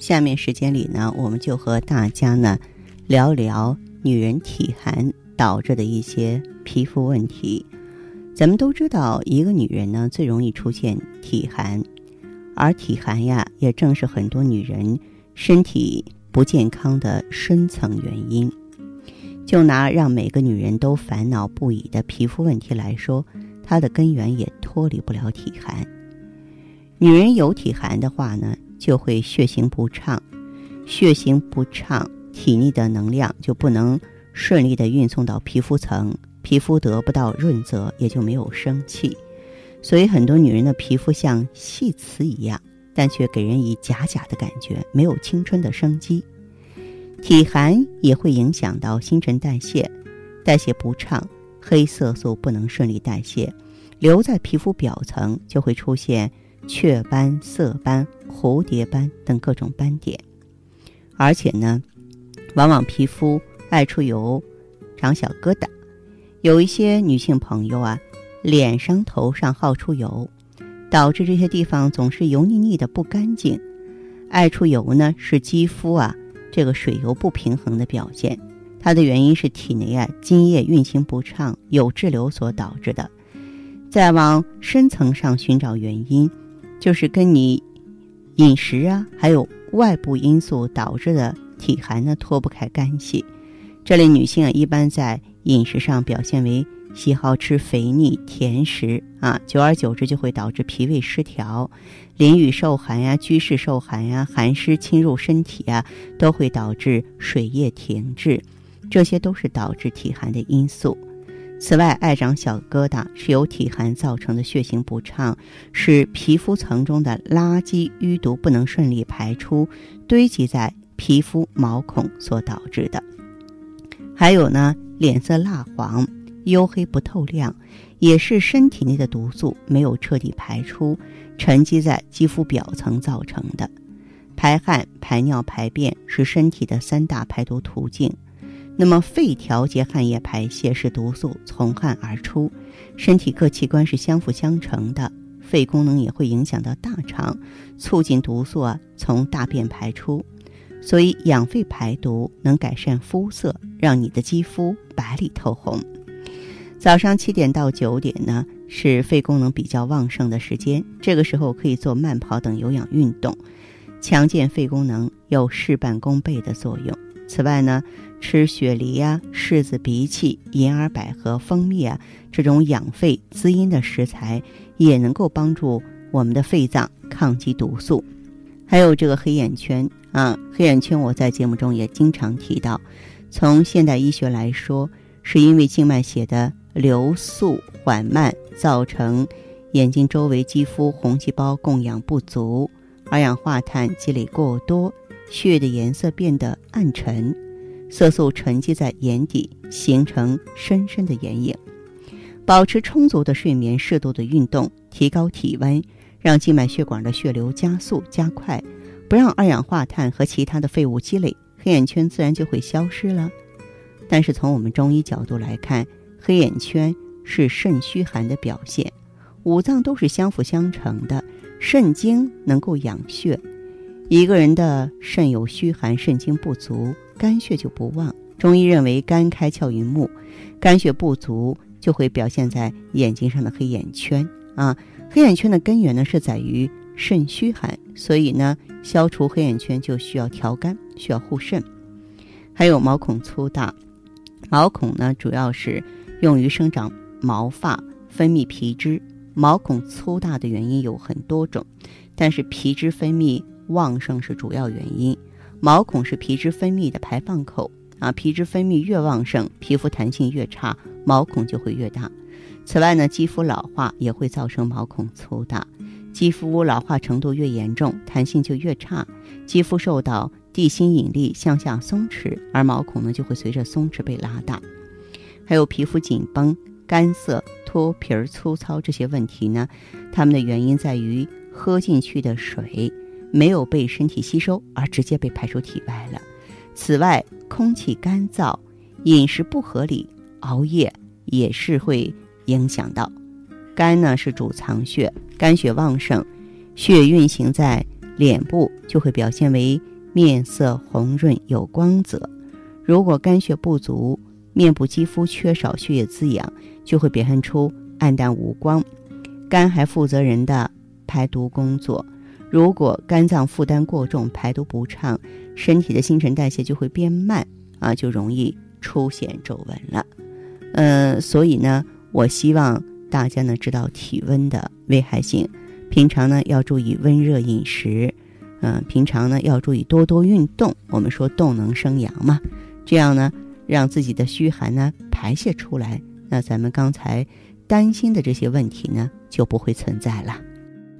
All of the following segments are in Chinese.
下面时间里呢，我们就和大家呢聊聊女人体寒导致的一些皮肤问题。咱们都知道，一个女人呢最容易出现体寒，而体寒呀，也正是很多女人身体不健康的深层原因。就拿让每个女人都烦恼不已的皮肤问题来说，它的根源也脱离不了体寒。女人有体寒的话呢，就会血行不畅，血行不畅，体内的能量就不能顺利的运送到皮肤层。皮肤得不到润泽，也就没有生气，所以很多女人的皮肤像细瓷一样，但却给人以假假的感觉，没有青春的生机。体寒也会影响到新陈代谢，代谢不畅，黑色素不能顺利代谢，留在皮肤表层就会出现雀斑、色斑、蝴蝶斑等各种斑点，而且呢，往往皮肤爱出油，长小疙瘩。有一些女性朋友啊，脸上、头上好出油，导致这些地方总是油腻腻的不干净。爱出油呢，是肌肤啊这个水油不平衡的表现。它的原因是体内啊津液运行不畅，有滞留所导致的。再往深层上寻找原因，就是跟你饮食啊，还有外部因素导致的体寒呢脱不开干系。这类女性啊，一般在饮食上表现为喜好吃肥腻甜食啊，久而久之就会导致脾胃失调，淋雨受寒呀，居室受寒呀，寒湿侵入身体啊，都会导致水液停滞，这些都是导致体寒的因素。此外，爱长小疙瘩是由体寒造成的血行不畅，使皮肤层中的垃圾淤毒不能顺利排出，堆积在皮肤毛孔所导致的。还有呢。脸色蜡黄、黝黑不透亮，也是身体内的毒素没有彻底排出，沉积在肌肤表层造成的。排汗、排尿、排便是身体的三大排毒途径。那么，肺调节汗液排泄，使毒素从汗而出。身体各器官是相辅相成的，肺功能也会影响到大肠，促进毒素啊从大便排出。所以，养肺排毒能改善肤色，让你的肌肤白里透红。早上七点到九点呢，是肺功能比较旺盛的时间，这个时候可以做慢跑等有氧运动，强健肺功能有事半功倍的作用。此外呢，吃雪梨呀、柿子、荸荠、银耳、百合、蜂蜜啊这种养肺滋阴的食材，也能够帮助我们的肺脏抗击毒素。还有这个黑眼圈。啊，黑眼圈我在节目中也经常提到。从现代医学来说，是因为静脉血的流速缓慢，造成眼睛周围肌肤红细胞供氧不足，二氧化碳积累过多，血的颜色变得暗沉，色素沉积在眼底，形成深深的眼影。保持充足的睡眠，适度的运动，提高体温，让静脉血管的血流加速加快。不让二氧化碳和其他的废物积累，黑眼圈自然就会消失了。但是从我们中医角度来看，黑眼圈是肾虚寒的表现，五脏都是相辅相成的，肾经能够养血。一个人的肾有虚寒，肾精不足，肝血就不旺。中医认为，肝开窍于目，肝血不足就会表现在眼睛上的黑眼圈啊。黑眼圈的根源呢，是在于肾虚寒，所以呢。消除黑眼圈就需要调肝，需要护肾。还有毛孔粗大，毛孔呢主要是用于生长毛发、分泌皮脂。毛孔粗大的原因有很多种，但是皮脂分泌旺盛是主要原因。毛孔是皮脂分泌的排放口啊，皮脂分泌越旺盛，皮肤弹性越差，毛孔就会越大。此外呢，肌肤老化也会造成毛孔粗大。肌肤老化程度越严重，弹性就越差，肌肤受到地心引力向下松弛，而毛孔呢就会随着松弛被拉大。还有皮肤紧绷、干涩、脱皮儿粗糙这些问题呢，它们的原因在于喝进去的水没有被身体吸收，而直接被排出体外了。此外，空气干燥、饮食不合理、熬夜也是会影响到。肝呢是主藏血，肝血旺盛，血运行在脸部就会表现为面色红润有光泽。如果肝血不足，面部肌肤缺少血液滋养，就会表现出暗淡无光。肝还负责人的排毒工作，如果肝脏负担过重，排毒不畅，身体的新陈代谢就会变慢啊，就容易出现皱纹了。呃，所以呢，我希望大家呢知道体温的危害性，平常呢要注意温热饮食，嗯，平常呢要注意多多运动。我们说动能生阳嘛，这样呢。让自己的虚寒呢排泄出来，那咱们刚才担心的这些问题呢就不会存在了。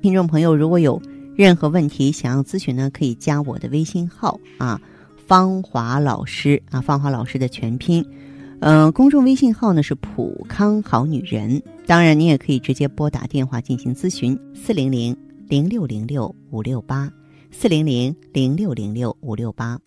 听众朋友，如果有任何问题想要咨询呢，可以加我的微信号啊，芳华老师啊，芳华老师的全拼，嗯，公众微信号呢是普康好女人。当然，你也可以直接拨打电话进行咨询，四零零零六零六五六八，四零零零六零六五六八。